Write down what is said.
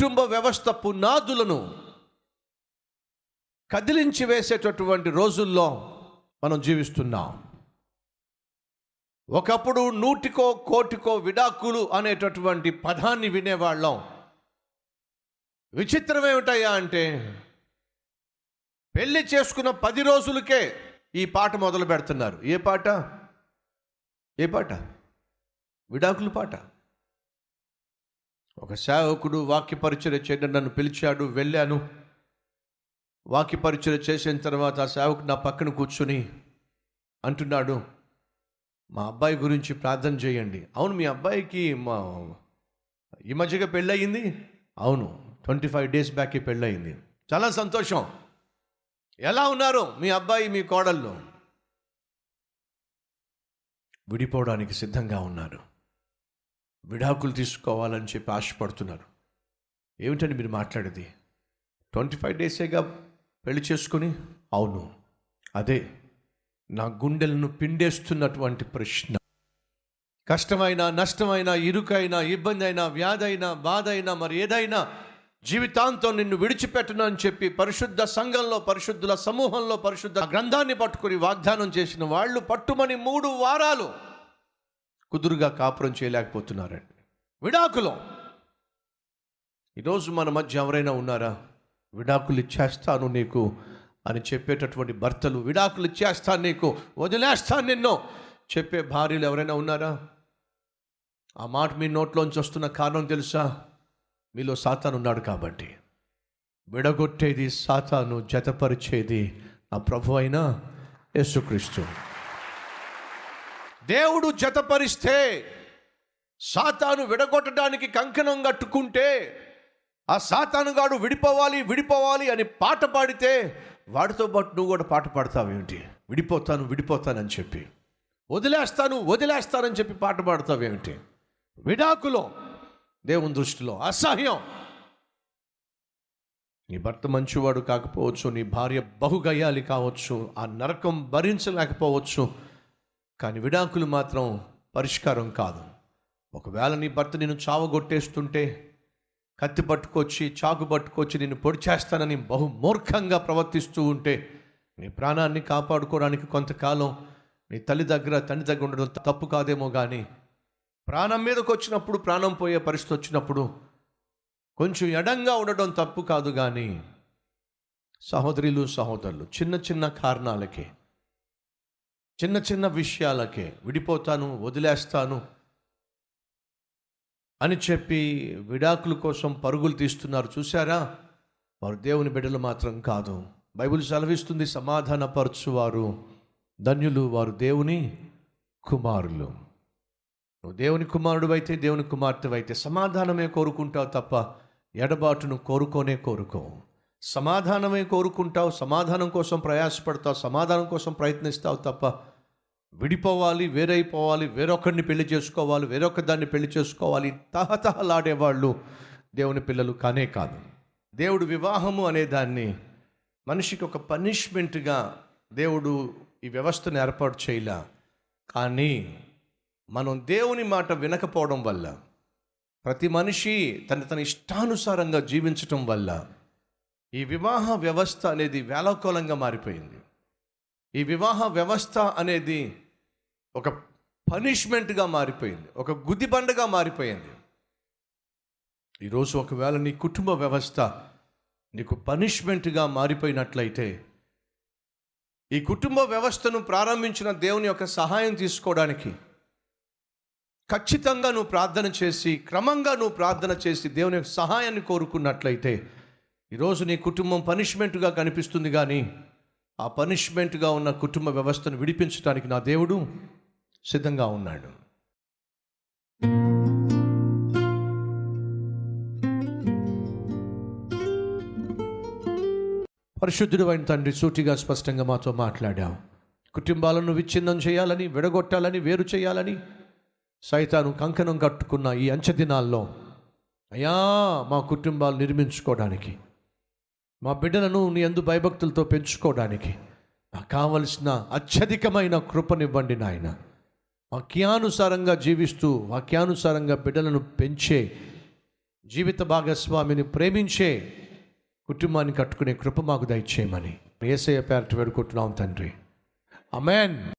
కుటుంబ వ్యవస్థ పునాదులను కదిలించి వేసేటటువంటి రోజుల్లో మనం జీవిస్తున్నాం. ఒకప్పుడు నూటికో కోటికో విడాకులు అనేటటువంటి పదాన్ని వినేవాళ్ళం. విచిత్రం ఏమిటయ్యా అంటే పెళ్ళి చేసుకున్న పది రోజులకే ఈ పాట మొదలు పెడుతున్నారు. ఏ పాట? ఏ పాట? విడాకుల పాట. ఒక సేవకుడు వాక్యపరిచయ చేయడం నన్ను పిలిచాడు వెళ్ళాను. వాక్యపరిచయ చేసిన తర్వాత ఆ సేవకుడు నా పక్కన కూర్చుని అంటున్నాడు మా అబ్బాయి గురించి ప్రార్థన చేయండి. అవును మీ అబ్బాయికి మా ఈ మధ్యగా పెళ్ళయింది? అవును ట్వంటీ ఫైవ్ డేస్ బ్యాక్ పెళ్ళయింది. చాలా సంతోషం. ఎలా ఉన్నారు మీ అబ్బాయి మీ కోడళ్ళు? విడిపోవడానికి సిద్ధంగా ఉన్నారు. విడాకులు తీసుకోవాలని చెప్పి ఆశపడుతున్నారు. ఏమిటండి మీరు మాట్లాడేది? ట్వంటీ ఫైవ్ డేసేగా పెళ్ళి చేసుకుని? అవును. అదే నా గుండెలను పిండేస్తున్నటువంటి ప్రశ్న. కష్టమైన నష్టమైన ఇరుకైనా ఇబ్బంది అయినా వ్యాధి అయినా బాధ అయినా మరి ఏదైనా జీవితాంతం నిన్ను విడిచిపెట్టను అని చెప్పి పరిశుద్ధ సంఘంలో పరిశుద్ధుల సమూహంలో పరిశుద్ధ గ్రంథాన్ని పట్టుకుని వాగ్దానం చేసిన వాళ్ళు పట్టుమని మూడు వారాలు కుదురుగా కాపురం చేయలేకపోతున్నారండి. విడాకులం. ఈరోజు మన మధ్య ఎవరైనా ఉన్నారా? విడాకులు ఇచ్చేస్తాను నీకు అని చెప్పేటటువంటి భర్తలు విడాకులు ఇచ్చేస్తాను నీకు వదిలేస్తాను నిన్ను చెప్పే భార్యలు ఎవరైనా ఉన్నారా? ఆ మాట మీ నోట్లోంచి వస్తున్న కారణం తెలుసా? మీలో సాతాను ఉన్నాడు కాబట్టి. విడగొట్టేది సాతాను జతపరిచేది ఆ ప్రభు అయినా యేసుక్రీస్తు. దేవుడు జతపరిస్తే సాతాను విడగొట్టడానికి కంకణం కట్టుకుంటే ఆ సాతానుగాడు విడిపోవాలి విడిపోవాలి అని పాట పాడితే వాడితో పాటు నువ్వు కూడా పాట పాడతావేమిటి విడిపోతాను విడిపోతానని చెప్పి. వదిలేస్తాను వదిలేస్తానని చెప్పి పాట పాడతావేమిటి విడాకులో దేవుని దృష్టిలో అసహ్యం. నీ భర్త మంచివాడు కాకపోవచ్చు నీ భార్య బహుగయ్యాలి కావచ్చు ఆ నరకం భరించలేకపోవచ్చు కానీ విడాకులు మాత్రం పరిష్కారం కాదు. ఒకవేళ నీ భర్త నేను చావగొట్టేస్తుంటే కత్తి పట్టుకొచ్చి చాకు పట్టుకొచ్చి నేను పొడి చేస్తానని ప్రవర్తిస్తూ ఉంటే నీ ప్రాణాన్ని కాపాడుకోవడానికి కొంతకాలం నీ తల్లి దగ్గర తండ్రి దగ్గర ఉండడం తప్పు కాదేమో కానీ ప్రాణం మీదకి వచ్చినప్పుడు ప్రాణం పోయే పరిస్థితి వచ్చినప్పుడు కొంచెం ఎడంగా ఉండడం తప్పు కాదు కానీ సహోదరులు సహోదరులు చిన్న చిన్న కారణాలకే చిన్న చిన్న విషయాలకే విడిపోతాను వదిలేస్తాను అని చెప్పి విడాకుల కోసం పరుగులు తీస్తున్నారు. చూసారా వారు దేవుని బిడ్డలు మాత్రం కాదు. బైబిల్ సెలవిస్తుంది సమాధానపరచువారు. ధన్యులు వారు దేవుని కుమారులు. నువ్వు దేవుని కుమారుడు అయితే దేవుని కుమార్తెవైతే అయితే సమాధానమే కోరుకుంటావు తప్ప ఎడబాటును కోరుకోనే కోరుకోవు. సమాధానమే కోరుకుంటావు సమాధానం కోసం ప్రయాసపడతావు సమాధానం కోసం ప్రయత్నిస్తావు తప్ప విడిపోవాలి వేరైపోవాలి వేరొకరిని పెళ్ళి చేసుకోవాలి వేరొక దాన్ని పెళ్ళి చేసుకోవాలి తహతహలాడేవాళ్ళు దేవుని పిల్లలు కానే కాదు. దేవుడు వివాహము అనే దాన్ని మనిషికి ఒక పనిష్మెంట్గా దేవుడు ఈ వ్యవస్థను ఏర్పాటు చేయలే. కానీ మనం దేవుని మాట వినకపోవడం వల్ల ప్రతి మనిషి తన తన ఇష్టానుసారంగా జీవించటం వల్ల ఈ వివాహ వ్యవస్థ అనేది వేలకోలంగా మారిపోయింది. ఈ వివాహ వ్యవస్థ అనేది ఒక పనిష్మెంట్గా మారిపోయింది. ఒక గుదిబండగా మారిపోయింది. ఈరోజు ఒకవేళ నీ కుటుంబ వ్యవస్థ నీకు పనిష్మెంట్గా మారిపోయినట్లయితే ఈ కుటుంబ వ్యవస్థను ప్రారంభించిన దేవుని యొక్క సహాయం తీసుకోవడానికి ఖచ్చితంగా నువ్వు ప్రార్థన చేసి క్రమంగా నువ్వు ప్రార్థన చేసి దేవుని యొక్క సహాయాన్ని కోరుకున్నట్లయితే ఈరోజు నీ కుటుంబం పనిష్మెంట్గా కనిపిస్తుంది కానీ ఆ పనిష్మెంట్గా ఉన్న కుటుంబ వ్యవస్థను విడిపించడానికి నా దేవుడు సిద్ధంగా ఉన్నాడు. పరిశుద్ధుడు అయిన తండ్రి సూటిగా స్పష్టంగా మాతో మాట్లాడావు. కుటుంబాలను విచ్ఛిన్నం చేయాలని విడగొట్టాలని వేరు చేయాలని సైతాను కంకణం కట్టుకున్న ఈ అంచె దినాల్లో అయ్యా మా కుటుంబాలు నిర్మించుకోవడానికి మా బిడ్డలను నీ అందు భయభక్తులతో పెంచుకోవడానికి నాకు కావలసిన అత్యధికమైన కృపనివ్వండి నాయన. వాక్యానుసారంగా జీవిస్తూ వాక్యానుసారంగా బిడ్డలను పెంచే జీవిత భాగస్వామిని ప్రేమించే కుటుంబాన్ని కట్టుకునే కృప మాకు దయచేయమని. ఏసయ్య పేరట వేడుకుంటున్నాం తండ్రి. అమెన్